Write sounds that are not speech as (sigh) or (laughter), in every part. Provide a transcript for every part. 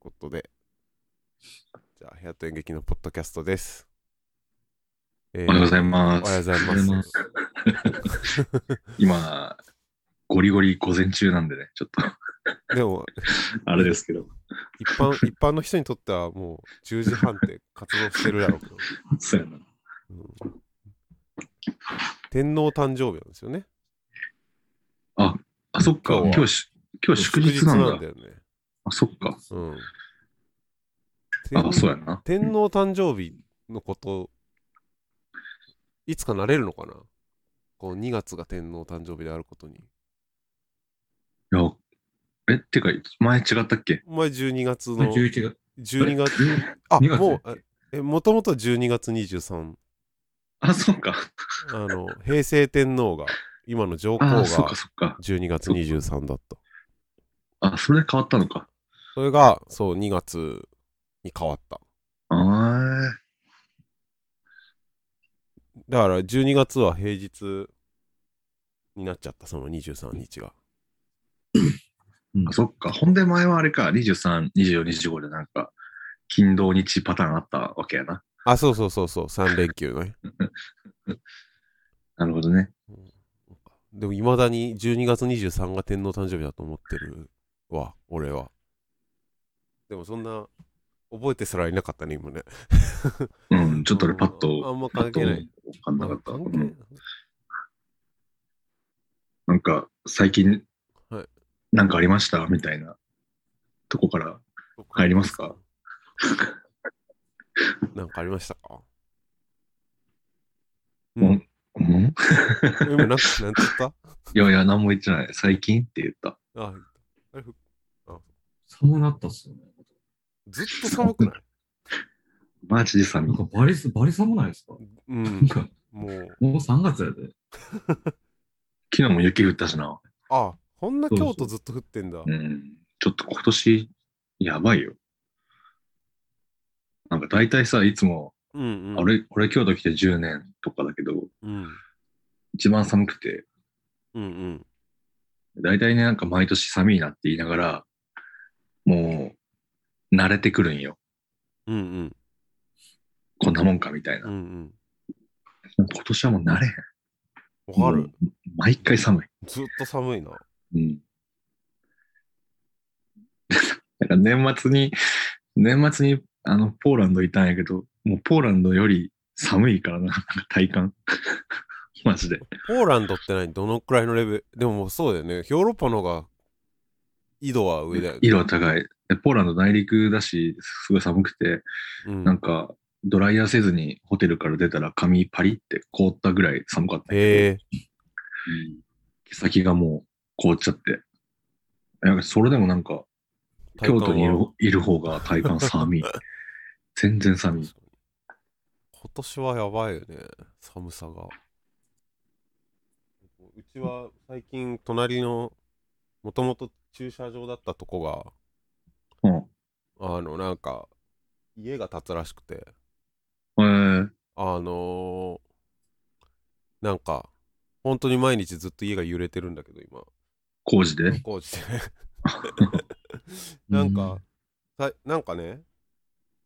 ことで、じゃあ、部屋と演劇のポッドキャストです。えーおはようございます。おはようございます。(laughs) 今、ゴリゴリ午前中なんでね、ちょっと、でも、(laughs) あれですけど。一般、一般の人にとってはもう10時半って活動してるだろうけど、(laughs) そうやな。うん天皇誕生日なんですよね。あ、あ、そっか。今日は今日し、今日祝日なんだ。よね。あ、そっか。うん。あ、そうやな。天皇誕生日のこと、いつかなれるのかな？こう2月が天皇誕生日であることに。いや、え、てか、前違ったっけ？お前12月の、11月。12月、あ、2月？もう、あえ、もともとは12月23、あ、そっか。あの、平成天皇が、今の上皇があ、そっかそっか。12月23だった。あ、それで変わったのか。それが、そう、2月に変わった。あだから、12月は平日になっちゃった、その23日が。ーあ、そっか。ほんで前はあれか、23、24、25でなんか、金土日パターンあったわけやな。あ、そうそうそうそう、3連休ね。(laughs) なるほどね。でも、いまだに12月23が天皇誕生日だと思ってるわ、俺は。でも、そんな、覚えてすらいなかったね、今ね。うん、ちょっと俺パッあと、んま関係ない。パッとわかんなかった。なんなんか、最近、はいなんかありました？みたいなとこから入りますか？(laughs) なんかありましたか？うんうん？うん？今、なんか、なんて言った？いやいや、何も言ってない。最近って言った。あ、あれふ寒なったっすよね。ずっと寒くない？マジで寒ないん。かバリス、バリ寒ないですか？うんなん。か、もう、もう3月やで。(laughs) 昨日も雪降ったしな。あ、こんなそうそう京都ずっと降ってんだ。うん。ちょっと今年、やばいよ。なんか大体さ、いつも、うんうん。俺、俺京都来て10年とかだけど、うん。一番寒くて、うんうん。大体ね、なんか毎年寒いなって言いながら、もう、慣れてくるんよ。うんうん。こんなもんかみたいな。うんうん。今年はもう慣れへん。わかる毎回寒い。ずっと寒いな。うん。(laughs) なんか年末に、年末に、あの、ポーランドいたんやけど、もうポーランドより寒いからな、なんか体感。(laughs) マジで。ポーランドって何？どのくらいのレベル？でももうそうだよね。ヨーロッパの方が、緯度は上だよね。色は高い。でポーランド内陸だし、すごい寒くて、うんなんか、ドライヤーせずにホテルから出たら髪パリって凍ったぐらい寒かったへ毛先がもう凍っちゃって。それでもなんか、京都にいる方が体感寒い。(laughs) 全然寒い。今年はやばいよね。寒さが。うちは最近、隣の、もともと駐車場だったとこが、うん。あの、なんか、家が建つらしくて、えー、あのーなんか、本当に毎日ずっと家が揺れてるんだけど、今、工事で？(laughs) 工事で。(laughs) なんか、さなんかね、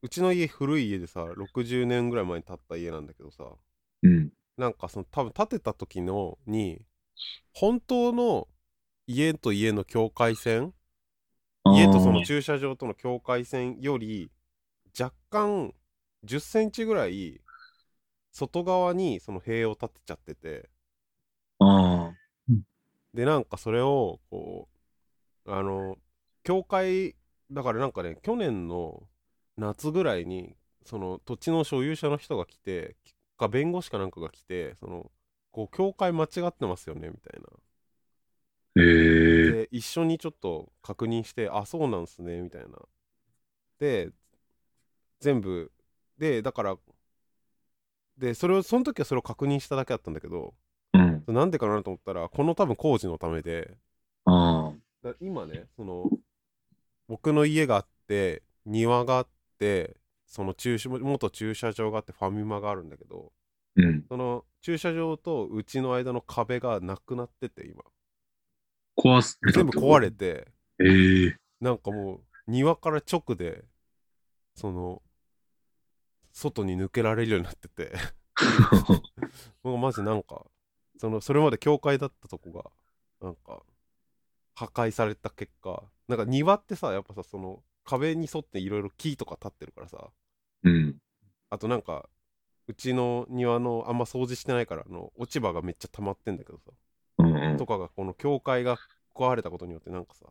うちの家古い家でさ、60年ぐらい前に建った家なんだけどさ、うん。なんかその多分建てた時のに、本当の家と家の境界線？家とその駐車場との境界線より若干10センチぐらい外側にその塀を立てちゃってて。あでなんかそれをこうあの境界だからなんかね去年の夏ぐらいにその土地の所有者の人が来てか弁護士かなんかが来てそのこう境界間違ってますよねみたいな。ー。えー。で一緒にちょっと確認してあそうなんすねみたいなで全部でだからでそれをその時はそれを確認しただけだったんだけどうん。なんでかなと思ったらこの多分工事のためで今ねその僕の家があって庭があってその駐車元駐車場があってファミマがあるんだけどあ。うん。その駐車場とうちの間の壁がなくなってて今壊す。全部壊れ。てえー。なんかもう庭から直でその外に抜けられるようになっててもうマジなんかそのそれまで教会だったとこがなんか破壊された結果なんか庭ってさやっぱさその壁に沿っていろいろ木とか立ってるからさうん。あとなんかうちの庭のあんま掃除してないからあの落ち葉がめっちゃ溜まってんだけどさとかがこの教会が壊れたことによってなんかさ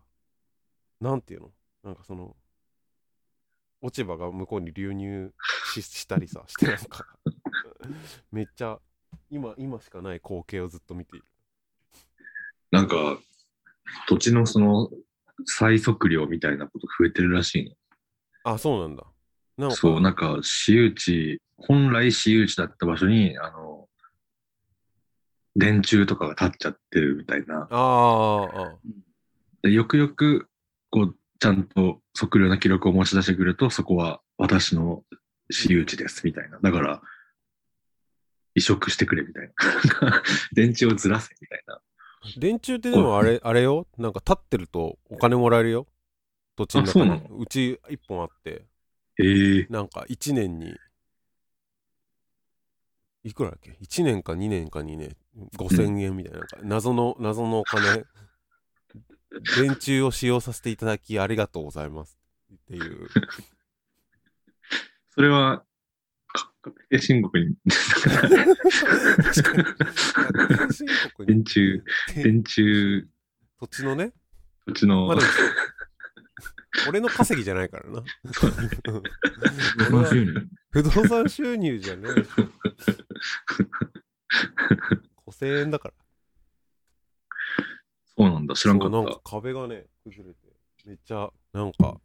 なんていうの？なんかその落ち葉が向こうに流入ししたりさ (laughs) してなんか。めっちゃ今今しかない光景をずっと見ている。なんか、土地のその、最速量みたいなこと増えてるらしいね。あそうなんだ。そう、なんか、私有地、本来私有地だった場所に、あの、電柱とかが立っちゃってるみたいな。あでよくよく、こう、ちゃんと測量の記録を持ち出してくると、そこは私の私有地です、みたいな。だから、移植してくれ、みたいな。(laughs) 電池をずらせ、みたいな。電柱ってでもあれあれよ？なんか立ってるとお金もらえるよ？土地の中にうち一本あってええなんか1年にいくらだっけ ?1 年か2年かにね5000円みたいな謎の謎のお金。(laughs) 電柱を使用させていただきありがとうございますっていう。(laughs) それは、か確定申告に、(laughs) 電柱、電柱、土地のねうちの、ま俺の稼ぎじゃないからな。不動産収入。不動産収入じゃねえでしょ5000円だから。そうなんだ、知らんかそうなんかった。壁がね崩れて。めっちゃなんか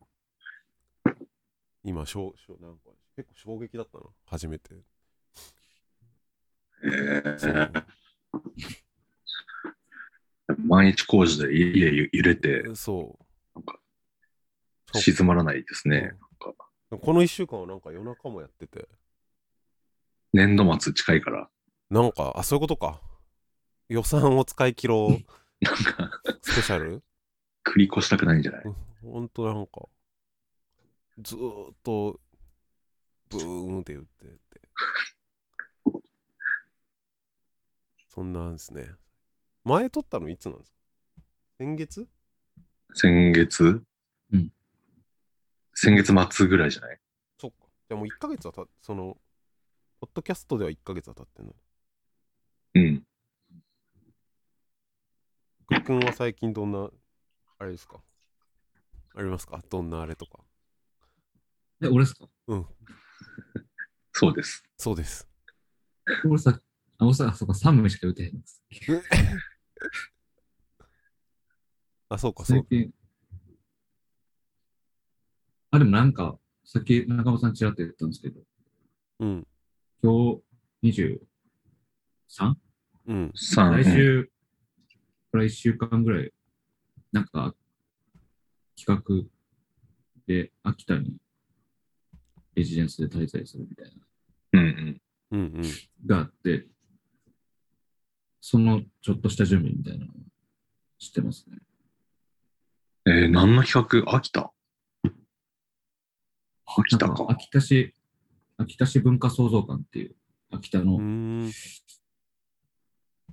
今しょうしょうなんか結構衝撃だったな。初めて。え。ー万一工事で家揺れて。そう静まらないですね。この1週間はなんか夜中もやってて。年度末近いから、なんかあそういうことか。予算を使い切ろう。(laughs) なんか。スペシャル？繰り越したくないんじゃない？ほんとなんか。ずーっとブーンって言ってて。(laughs) そんなんですね。前撮ったのいつなんですか？先月？先月？うん先月末ぐらいじゃない？そっか。じゃあもう1ヶ月はたそのポッドキャストでは1ヶ月は経ってんの？うん。くっくんは最近どんなあれですか？ありますか？どんなあれとか。え、俺ですか？そうです。そうです。俺さ、あ、俺さ、そうか、3名しか打てへんです。(laughs) あそうかそう最近。あ、でもなんか、さっき中間さんちらっと言ったんですけど、うん。今日 23? うん。3、来週から1週間ぐらい、なんか、企画で秋田にレジデンスで滞在するみたいな、うんうん。うんうん。があって、そのちょっとした準備みたいなのをしてますね。えー、何の企画？秋田？秋田なんか。秋田市、秋田市文化創造館っていう、秋田の、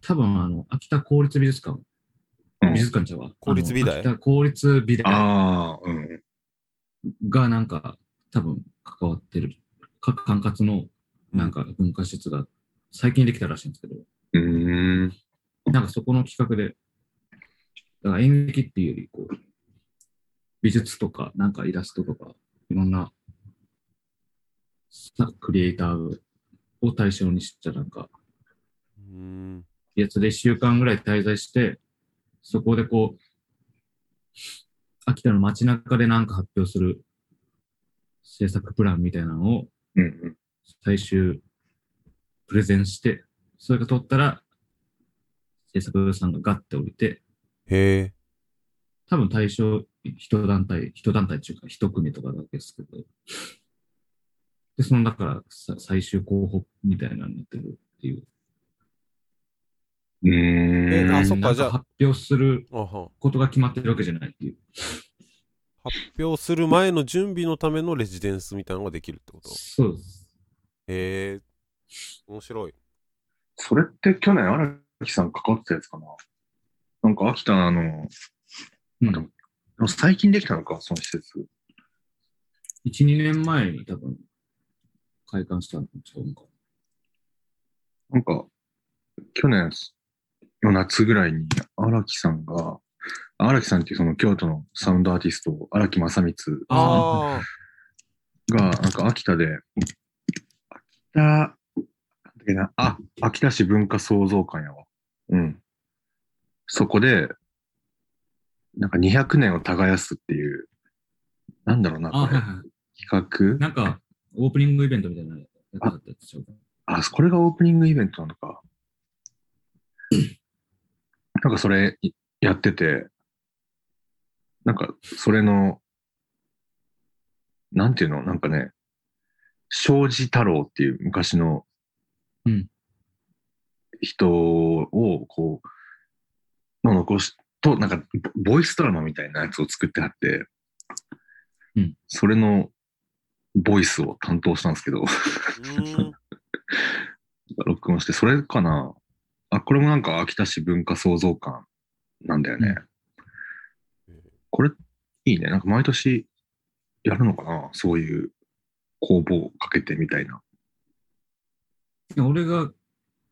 多分あの、秋田公立美術館、うん美術館ちゃうわ。公立美大秋田公立美大ああ、うん。がなんか、多分関わってる、各管轄のなんか文化施設が最近できたらしいんですけど、うーん。なんかそこの企画で、だから演劇っていうより、こう、美術とか、なんかイラストとか、いろんな、さクリエイターを対象にしたなんか、うーん。やつで1週間ぐらい滞在して、そこでこう、秋田の街中でなんか発表する制作プランみたいなのを。最終プレゼンして、それが通ったら、制作さんがガッて降りて、へえ。多分対象一団体、一団体っていうか一組とかだけですけど、で、そのだからさ最終候補みたいなのになってるっていう。うーん。えあそっかじゃあ発表することが決まってるわけじゃないっていう。発表する前の準備のためのレジデンスみたいなのができるってこと？そうです。へえ面白い。それって去年荒木さん関わってたやつかな？なんか秋田のあの、うんでもでも最近できたのか、その施設。1、2年前に多分、開館したんちゃうのか。なんか、去年の夏ぐらいに荒木さんが、荒木さんっていうその京都のサウンドアーティスト、荒木正光あが、なんか秋田で、秋田、あ、秋田市文化創造館やわ。うん。そこで、なんか200年を耕すっていう、なんだろうな。企画？なんか、オープニングイベントみたいなやつだったやつちゃうか。あ、これがオープニングイベントなのか。(clears throat) なんかそれやってて、なんかそれの、なんていうの？なんかね、庄司太郎っていう昔のうん人を、こう、の残し、と、なんかボボイスドラマみたいなやつを作ってあって、うんそれのボイスを担当したんですけど、(laughs) 録音して、それかなあ、これもなんか秋田市文化創造館なんだよね。これ、いいね。なんか毎年やるのかなそういう公募をかけてみたいな。俺が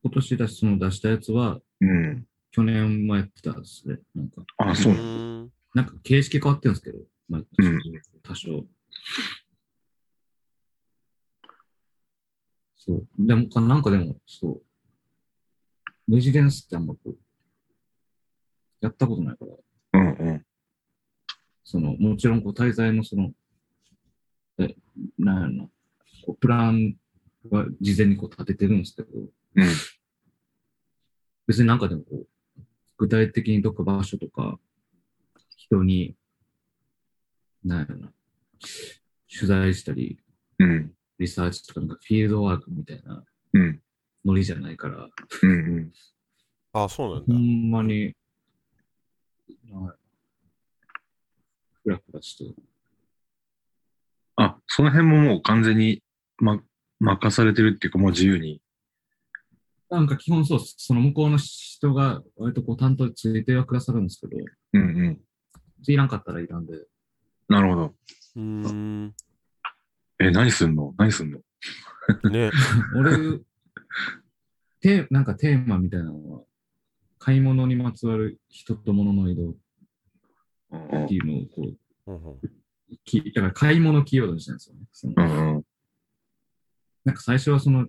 今年出しその出したやつは、うん。去年もやってたんですね。なんか、あ、そううなのんなんか形式変わってるんですけど、まあ、うん多少。そう。でも、かなんかでも、そう。レジデンスってあんまこう、やったことないから、うんうん。その、もちろんこう滞在のその、え、なんやろな、こうプランは事前にこう立ててるんですけど、うん。別になんかでもこう、具体的にどっか場所とか、人に、なんやろな、取材したり、うん。リサーチとかなんかフィールドワークみたいなうん。ノリじゃないから、うんうん。あ、そうなんほだ。んまに、なんやろふらふらして、あ、その辺ももう完全に、ま、任されてるっていうか、もう自由に。なんか基本そうっす、その向こうの人が割とこう担当でついてはくださるんですけど、うんうん。いらんかったらいらんで、なるほど。うーん。え、何すんの？何すんの？ね。(laughs) 俺、テーなんかテーマみたいなのは、買い物にまつわる人と物の移動うんっていうのをこう、うんうんきだから買い物キーワードにしたんですよね。そのうんうん。なんか最初はその、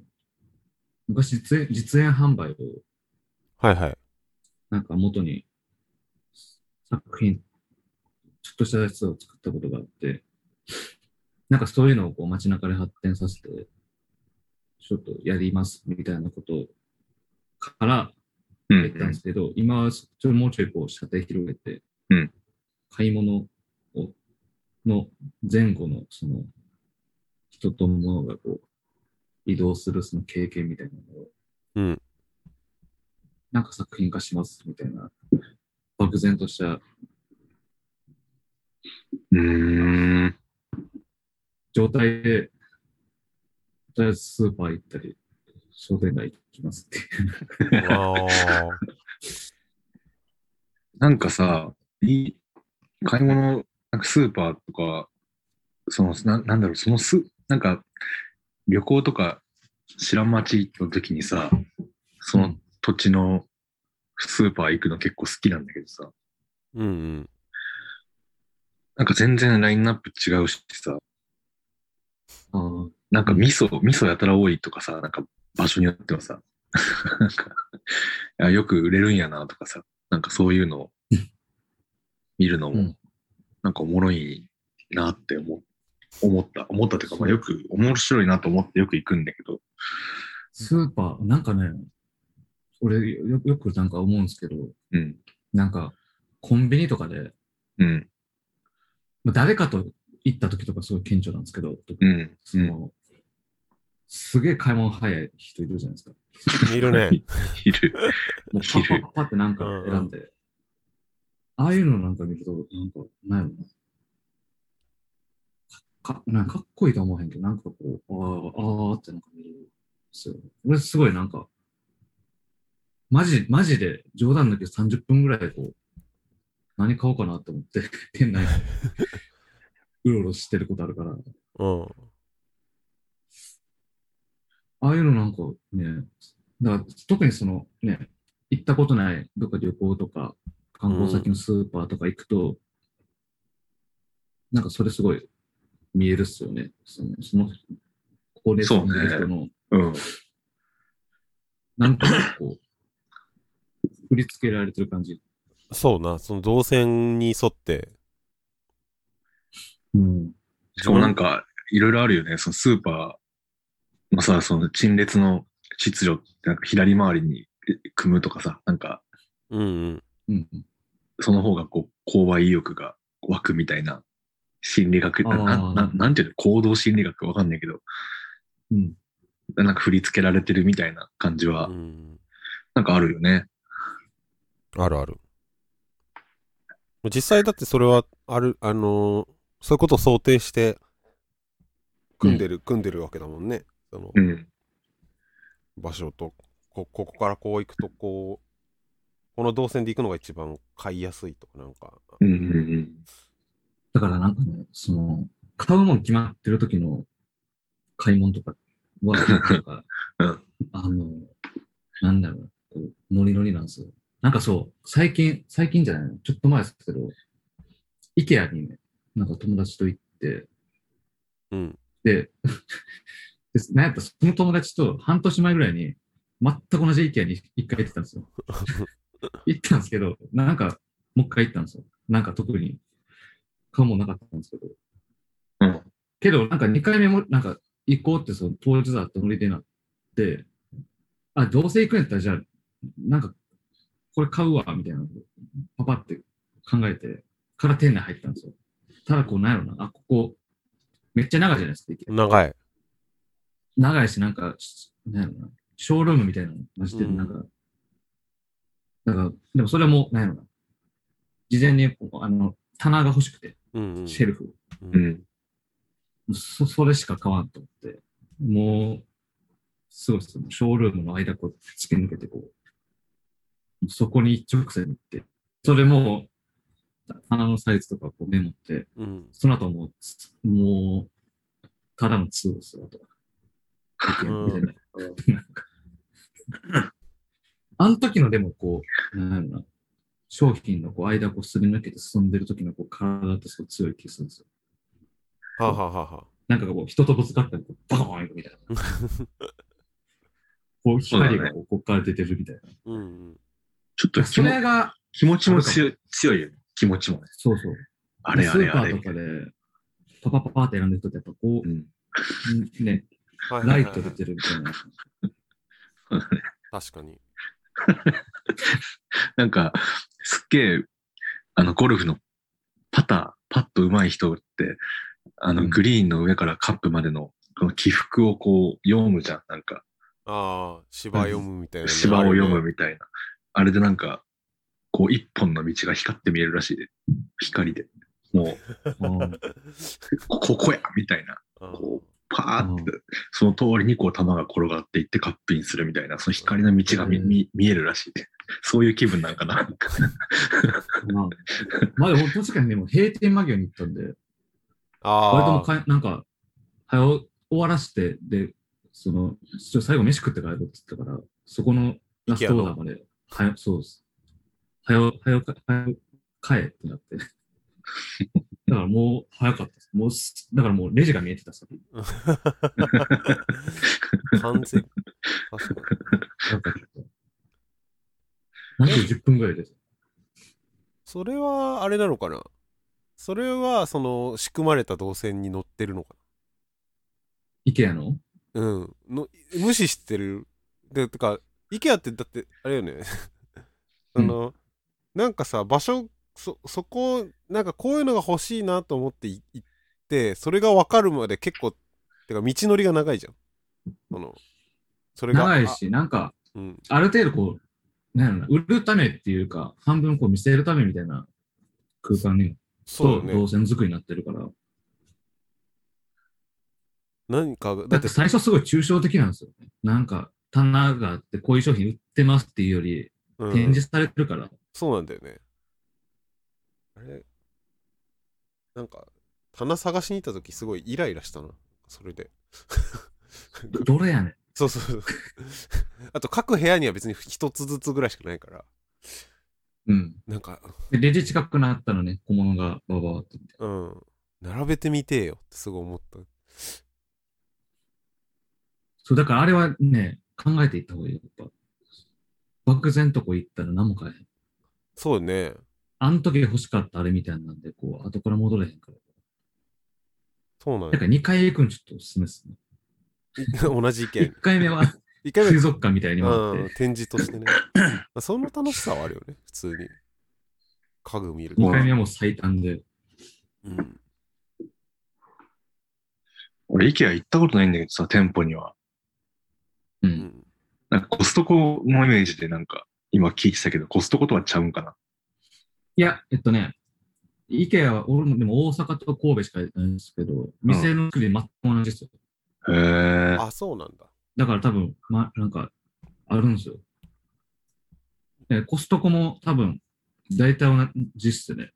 昔実演実演販売をはいはい。なんか元に作品、ちょっとしたやつを作ったことがあって、なんかそういうのをこう街中で発展させて、ちょっとやりますみたいなことからうんやったんですけど、今はちょっともうちょいこう射程広げて、うん買い物をの前後のその人と物がこう移動するその経験みたいなのをうん。なんか作品化しますみたいな、漠然としたうん。状態で、とりあえずスーパー行ったり、商店街行きますっていう。なんかさ、いい、買い物、なんかスーパーとか、その、ななんだろう、そのす、なんか、旅行とか知らん街の時にさ、その土地のスーパー行くの結構好きなんだけどさ、うんうん。なんか全然ラインナップ違うしさ、ああ、なんか味噌、味噌やたら多いとかさ、なんか場所によってはさ、なんか、(laughs) よく売れるんやなとかさ、なんかそういうのを見るのもうん、なんかおもろいなって思思った。思ったというか、まあよく面白いなと思ってよく行くんだけど、スーパー、なんかね、俺よよくなんか思うんですけど、うん、なんかコンビニとかで、うん、まあ、誰かと行った時とかすごい顕著なんですけど、うん、うん。そのすげえ買い物早い人いるじゃないですか。いるね。(laughs) いる。もうパッパッパッパってなんか選んで、ああいうのなんか見ると、なんか、なんやろな。かなんかかっこいいと思わへんけど、なんかこう、ああ、ああってなんか見るんですよ。俺すごいなんか、マジ、マジで冗談だけど30分ぐらいこう、何買おうかなと思って、店内 (laughs) うろうろしてることあるから、うん。ああいうのなんかね、だから特にそのね、行ったことないどっか旅行とか観光先のスーパーとか行くと、なんかそれすごい見えるっすよね。その、その高齢者の人の、うん。なんかこう、振り付けられてる感じ。そうな、その動線に沿って、うん。しかもなんか、いろいろあるよね。そのスーパーのさ、その陳列の秩序ってなんか左回りに組むとかさ、なんか、うんうん。うん。その方がこう、購買意欲が湧くみたいな心理学、なななんていうの？行動心理学わかんないけど、うん。なんか振り付けられてるみたいな感じはう、ん、なんかあるよね。あるある。実際だってそれはある、あのーそういうことを想定して組んでる、組んでるわけだもんね。そのうん。場所とこ、ここからこう行くとこう、この動線で行くのが一番買いやすいとかなんか。うんうんうん。だからなんかね、その、買うもん決まってる時の買い物とかは、なんか、(laughs) うんあの、なんだろうな、こう、ノリノリなんですよ。なんかそう、最近、最近じゃないの、ちょっと前ですけど、イケアにね、なんか友達と行って、うん。で、(laughs) でなんやったらその友達と半年前ぐらいに、全く同じイケアに一回行ってたんですよ。(laughs) 行ったんですけど、なんか、もう一回行ったんですよ。なんか特に、買うもんなかったんですけど。うん。けど、なんか2回目も、なんか行こうってその当日だったノリでなって、あ、どうせ行くんやったらじゃあ、なんか、これ買うわ、みたいなのをパパって考えて、から店内入ったんですよ。ただこう、なんやろな、あ、ここ、めっちゃ長いじゃないですか、駅長い。長いし、なんか、しなんやろな、ショールームみたいなのマジで、うんなんか、なんか、でもそれも、なんやろな、事前に、あの、棚が欲しくて、うんうん。シェルフ。ううんん。そそれしか買わんと思って、もう、すごいですよ。ショールームの間こう突き抜けてこう、そこに一直線に行って、それも、棚のサイズとかこうメモって、うん。その後もう、もう、ただの2ですよ、あと。かあの時のでもこう、なんやろな、商品のこう間をこうすり抜けて進んでる時のこう体ってすごい強い気がするんですよ。はあ、はあはあはあ、なんかこう、人とぶつかったらこうバコーンみたいな。こう、光がこうこっから出てるみたいな。うんうん。そちょっと気もれが、気持ちも強い強いよね。気持ちもね。そうそう。あれあれあれスーパー。とかで、パパパパって選んでる人ってやっぱこう、うん。ね、ライト出てるみたいな。確かに。(laughs) なんか、すっげえ、あの、ゴルフのパター、パッと上手い人って、あの、うんグリーンの上からカップまでの、この起伏をこう、読むじゃん。なんか、ああ、芝読むみたいな、芝を読むみみたいな。あれでなんか、こう、一本の道が光って見えるらしいで。光で。もう (laughs) んう、こここやみたいな。こう、パーって、その通りにこう、球が転がっていってカップインするみたいな、その光の道が見,、うん見見えるらしいで。そういう気分なんかな。まあ、(laughs) まあでも確かにでも閉店間際に行ったんで、ああ割ともうかいなんか、はよ終わらして、で、その、最後飯食って帰ろうって言ったから、そこのラストオーダーまで、はよ、そうです。はよ、はよ、はよ、帰ってなって。(laughs) だからもう早かったです。もうす、だからもうレジが見えてた先。完全。確かに。なんで10分ぐらいです。それは、あれなのかな？それは、その、仕組まれた動線に乗ってるのかイケアの？なうん。の無視してる。で、てか、IKEA ってだって、あれよね。(laughs) その、なんかさ、場所、そ、そこ、なんかこういうのが欲しいなと思ってい行って、それが分かるまで結構、てか道のりが長いじゃん。その、それが。長いし、なんか、あ。うん。ある程度こう、なんやろな、売るためっていうか、半分こう見せるためみたいな空間に、とそうだね。動線作りになってるから、何かが、だだっってて最初すごい抽象的なんですよね。なんか、棚があって、こういう商品売ってますっていうより、うん展示されてるから、そうなんだよね。あれ？なんか、棚探しに行った時すごいイライラしたな。それで。どれやねん。そうそうそう。(laughs) あと各部屋には別に一つずつぐらいしかないから、うん。なんか、でレジ近くなったのね、小物がバババって。うん。並べてみてえよってすごい思った。そう、だからあれはね、考えていった方がいいよ。やっぱ。漠然とこ行ったら何も買えへん。そうね。あの時欲しかったあれみたいなんで、こう、後から戻れへんから。そうなんだから2回行くのちょっとおすすめですね。や。(laughs) 同じ意見1。回目は (laughs) 一回目水族館みたいに回うんって、展示としてね。(laughs) まあその楽しさはあるよね、普通に。家具見ると。2回目はもう最短で。うん。俺、イケア行ったことないんだけどさ、店舗には。う。うんん。なんかコストコのイメージでなんか、今聞いてたけど、コストコとはちゃうんかな？いや、えっとね、イケアは、俺もでも大阪と神戸しかないんですけど、店の作り全く同じですよ。へえ。あ、そうなんだ。だから多分、ま、なんか、あるんですよ。えコストコも多分、大体同じっすね。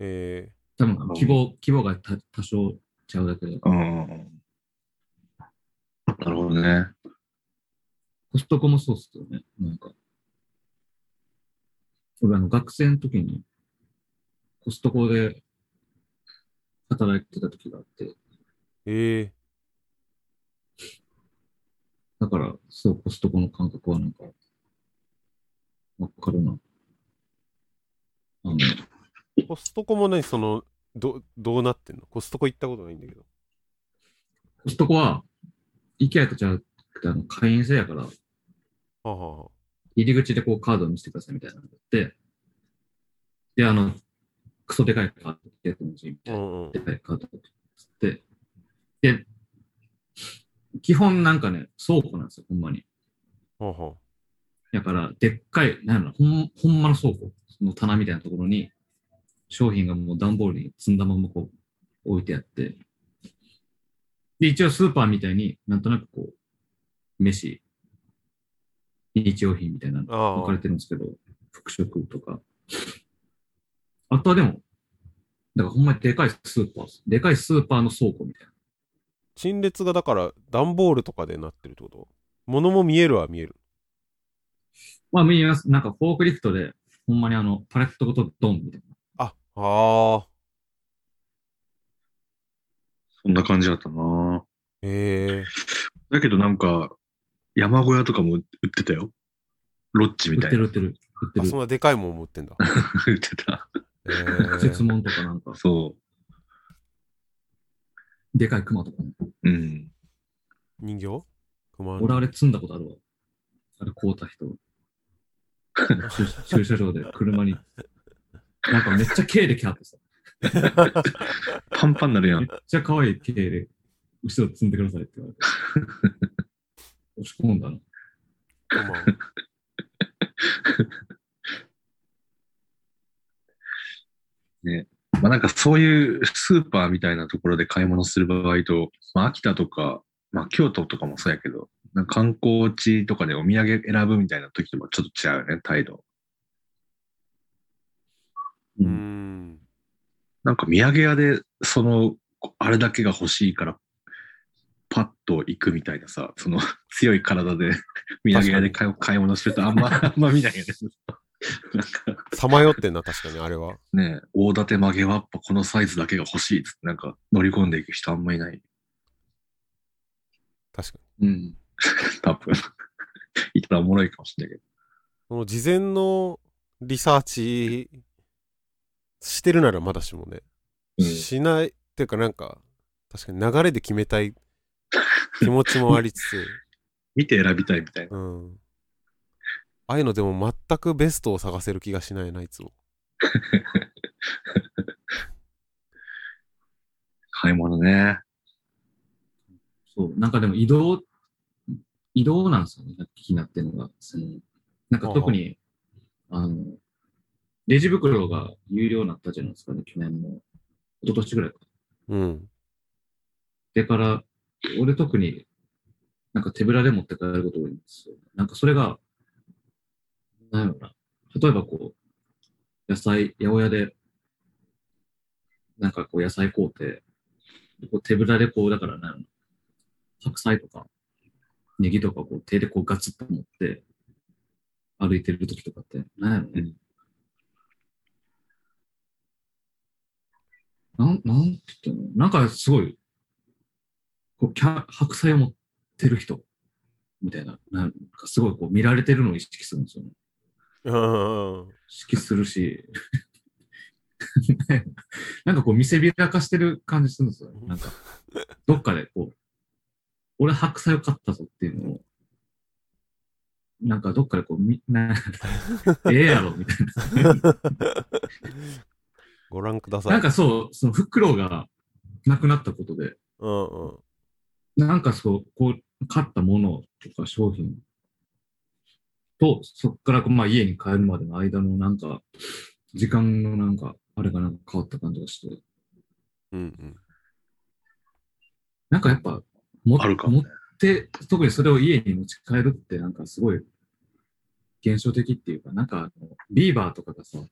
え多分、規模、規模がた多少ちゃうだけで。うん。なるほどね。コストコもそうっすよね。なんか。俺、あの、学生の時に、コストコで働いてた時があって、ー、え。ー、だから、そう、コストコの感覚はなんか、わかるな。あの、コストコも何その、ど、どうなってんの？コストコ行ったことないんだけど。コストコは、イケアとちゃうって、あの、会員制やから、はあ、はあはあ、入り口でこうカードを見せてくださいみたいなのがあって、で、あの、クソでかいカードってやつみたいな。うんうんで。かいカードって、で、基本なんかね、倉庫なんですよ、ほんまに。はあはあ、だから、でっかい、なんやろほん、ほんまの倉庫の棚みたいなところに、商品がもう段ボールに積んだままこう、置いてあって、で、一応スーパーみたいになんとなくこう、飯、日用品みたいなのああ置かれてるんですけど、服飾とか。あとはでも、だからほんまにでかいスーパーです、でかいスーパーの倉庫みたいな。陳列がだから段ボールとかでなってるってこと？物も見えるは見える。まあ見えます。なんかフォークリフトで、ほんまにあの、パレットごとドンみたいな。あ、ああ、そんな感じだったなへえだけどなんか、山小屋とかも売ってたよ。ロッジみ売たいな。ってる売ってる。売ってあ、るそん。なでかいもん持ってんだ。(laughs) 売ってた。へえ設問とかなんか、そでかい熊とかね。う。うん。人形？熊俺あれ積んだことあるわ。あれ買うた人。駐駐車場で車に。なんかめっちゃ軽でキャってさ。(laughs) パンパンになるやめっん。ちゃ可愛い軽で、後ろ積んでくださいって言われて。押し込んだな。熊 (laughs) まあなんかそういうスーパーみたいなところで買い物する場合と、まあ秋田とか、まあ京都とかもそうやけど、なんか観光地とかでお土産選ぶみたいな時ともちょっと違うよね、態度。うーん。なんか土産屋で、その、あれだけが欲しいから、パッと行くみたいなさ、その (laughs) 強い体で土産屋で買い買い物するとあんま、(laughs) あんま見ないよね。なんかさまよってんな、確かにあれは。ね、大館曲げわっぱこのサイズだけが欲しいっつって、なんか乗り込んでいく人あんまいない。確かうに。ん。(laughs) 多分。いたらおもろいかもしれないけど。その事前のリサーチしてるならまだしもね。うんしない。っていうかなんか、確かに流れで決めたい気持ちもありつつ、見て選びたいみたいな。うん。ああいうのでも全くベストを探せる気がしないな、いつも。(laughs) 買い物ね。そう。なんかでも移動、移動なんですよね。気になってるのが。そのなんか特に、あの、レジ袋が有料になったじゃないですかね、去年の。一昨年ぐらいか。うん。でから、俺特になんか手ぶらで持って帰ること多いんですよ。なんかそれが、なんやろな。例えばこう、野菜、八百屋で、なんかこう野菜買うて、こう手ぶらでこう、だからなんやろな。白菜とか、ネギとかこう手でこうガツッと持って、歩いてる時とかって、なんやろね。なん、なんて言ったの？なんかすごい、こう、キャ白菜を持ってる人、みたいな、なんかすごいこう見られてるのを意識するんですよね。うん意識するし、(laughs) なんかこう見せびらかしてる感じするんですよね。なんか、どっかでこう、俺白菜を買ったぞっていうのを、なんかどっかでこう、み (laughs) な、ええやろみたいな。(laughs) ご覧ください。なんかそう、その袋がなくなったことで、うんうん。なんかそう、こう、買ったものとか商品と、そっからまあ家に帰るまでの間のなんか、時間のなんか、あれがなんか変わった感じがして、うんうん。なんかやっぱ、もあるか持って、特にそれを家に持ち帰るってなんかすごい現象的っていうか、なんかビーバーとかがさ、(laughs)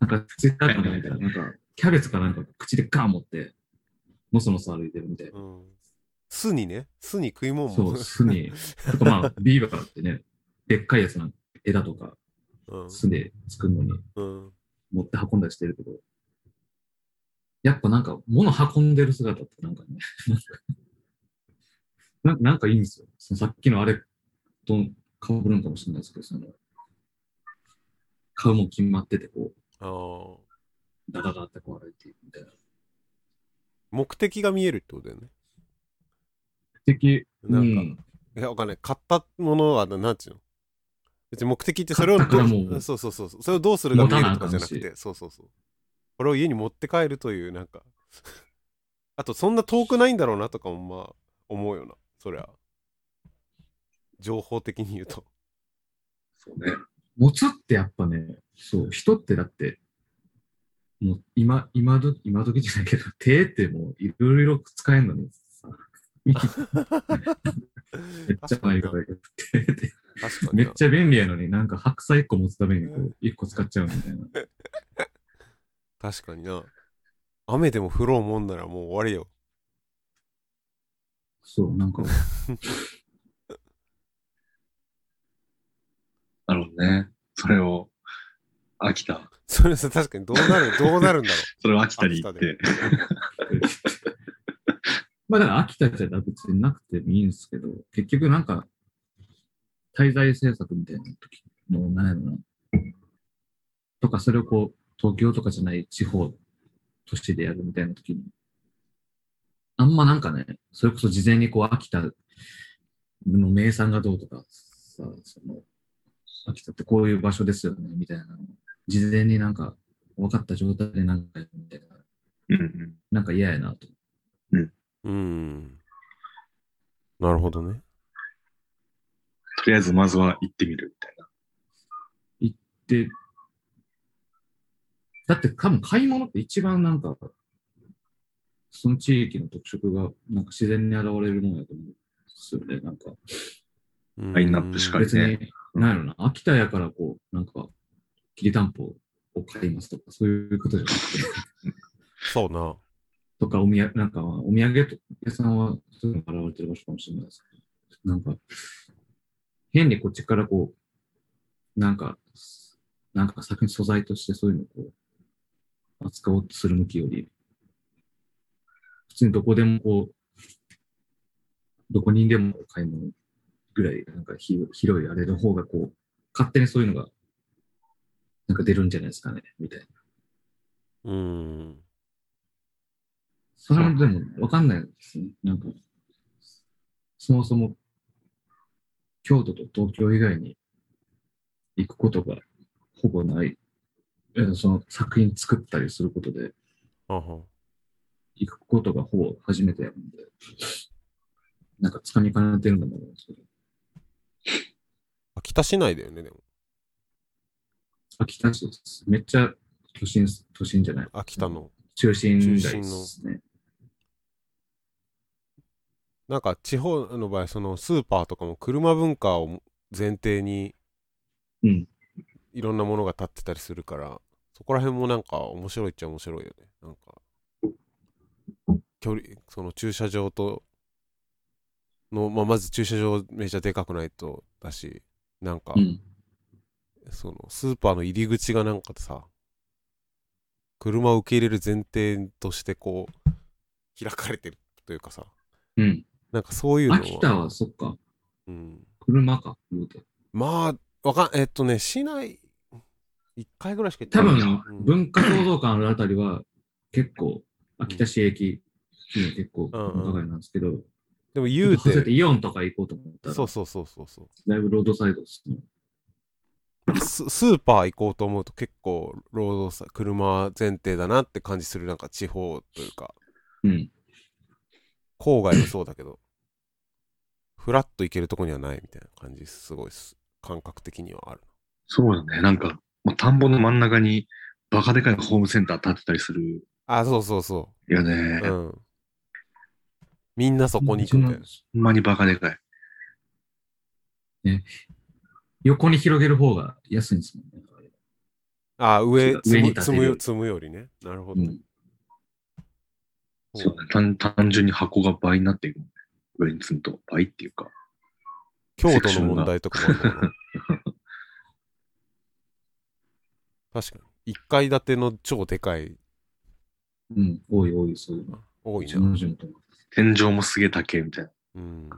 なんかツイッターとか見たら、なんかキャベツかなんか口でガーン持って、のそのそ歩いてるみたいな。うん。巣にね、巣に食い物も。そう、巣に。とかまあ、(laughs) ビーバーってね、でっかいやつなん枝とかうん。巣で作るのにうん。持って運んだりしてるけど、やっぱなんか物運んでる姿ってなんかね、(laughs) なんかなんかいいんですよ。そのさっきのあれと被るんかもしれないですけど、その、買うもん決まってて、こう、ああ。ダダダってこう歩いてみたいな。目的が見えるってことだよね。的、なんかうんいや、わかんない。買ったものは、ななんていうの？別に目的ってそれをどううそうそうそうそう。それをどうするか見えるとかじゃなくて、そうそうそう。これを家に持って帰るという、なんか、(laughs) あと、そんな遠くないんだろうなとかも、まあ、思うよな。そりゃ。情報的に言うと。そうね。持つってやっぱね、そう、人ってだって、もう今、今ど、今時じゃないけど、(laughs) 手ってもういろいろ使えんのにさ、(laughs) めっちゃ前がだけど、手って。めっちゃ便利やのに、なんか白菜1個持つためにこう、1個使っちゃうみたいな。(laughs) 確かにな。雨でも降ろうもんならもう終わりよ。そう、なんか、なるほどね。それを、秋田。それさ、確かにどうなる、(laughs) どうなるんだろそれを秋田に行って。(laughs) まあだから秋田じゃ別になくてもいいんですけど、結局なんか、滞在政策みたいな時の、なんやろな。とか、それをこう、東京とかじゃない地方都市でやるみたいな時に、あんまなんかね、それこそ事前にこう、秋田の名産がどうとかさ、その、秋田ってこういう場所ですよね、みたいなのを事前になんか分かった状態でなんかやるみたいな、うんうん。なんか嫌やなと。う。うん。なるほどね。とりあえずまずは行ってみるみたいな。で、だって多分買い物って一番なんか、その地域の特色がなんか自然に現れるものやと思うんですよね。なんかうんラインナップしかり別に、なんやろな、秋田やからこう、なんか、きりたんぽを買いますとか、そういうことじゃなくて、そうな。とか、おみや、なんか、お土産屋さんはそういうのが現れてる場所かもしれないですけど、なんか、変にこっちからこう、なんか、なんか作品素材としてそういうのをこう、扱おうとする向きより、普通にどこでもこう、どこにでも買い物ぐらい、なんかひ広いあれの方がこう、勝手にそういうのが、なんか出るんじゃないですかね、みたいな。うん。それはでも分かんないですね。なんか、そもそも、京都と東京以外に行くことがほぼない。えーその作品作ったりすることで行くことがほぼ初めてやるんで、なんか掴みかねてるんだと思うんですけど、秋田市内だよね、でも。秋田市です。めっちゃ都心、都心じゃない？秋田の。中心街ですね。なんか地方の場合そのスーパーとかも車文化を前提にうん。いろんなものが建ってたりするからそこら辺もなんか面白いっちゃ面白いよねなんか距離その駐車場との、まあ、まず駐車場めちゃでかくないとだしなんか、うん。そのスーパーの入り口がなんかさ車を受け入れる前提としてこう開かれてるというかさ。うん。なんかそういうのは。秋田はそっか。うん、車か。言うてまあわかんえっとね市内1回ぐらいしか行って多ない。分、うん。文化創造館あるあたりは、結構、秋田市駅、結構、うんうん。高いなんですけど、でも言うそうやっててイオンとか行こうと思ったら、そうそうそうそうそう。だいぶロードサイドですね。ススーパー行こうと思うと結構ロードさ車前提だなって感じするなんか地方というか。うん。郊外もそうだけど。フラッと行けるとこにはないみたいな感じすごいす。感覚的にはあるそうだね。なんか、もう田んぼの真ん中にバカでかいホームセンター建ってたりする。あそうそうそよね。ううん。みんなそこに行くみたいな。ほんまにバカでかい。横に広げる方が安いんですもんね。あ上積上にむ立てる積むよ積むよりねなるほど、うん。そうだね単。単純に箱が倍になっていくもんね。上に積むと倍っていうか。強度の問題とかも (laughs) 確かに1階建ての超でかいうん。多い多い、そういうの。多いうちのな地元も天井もすげえ高いみたいな。うん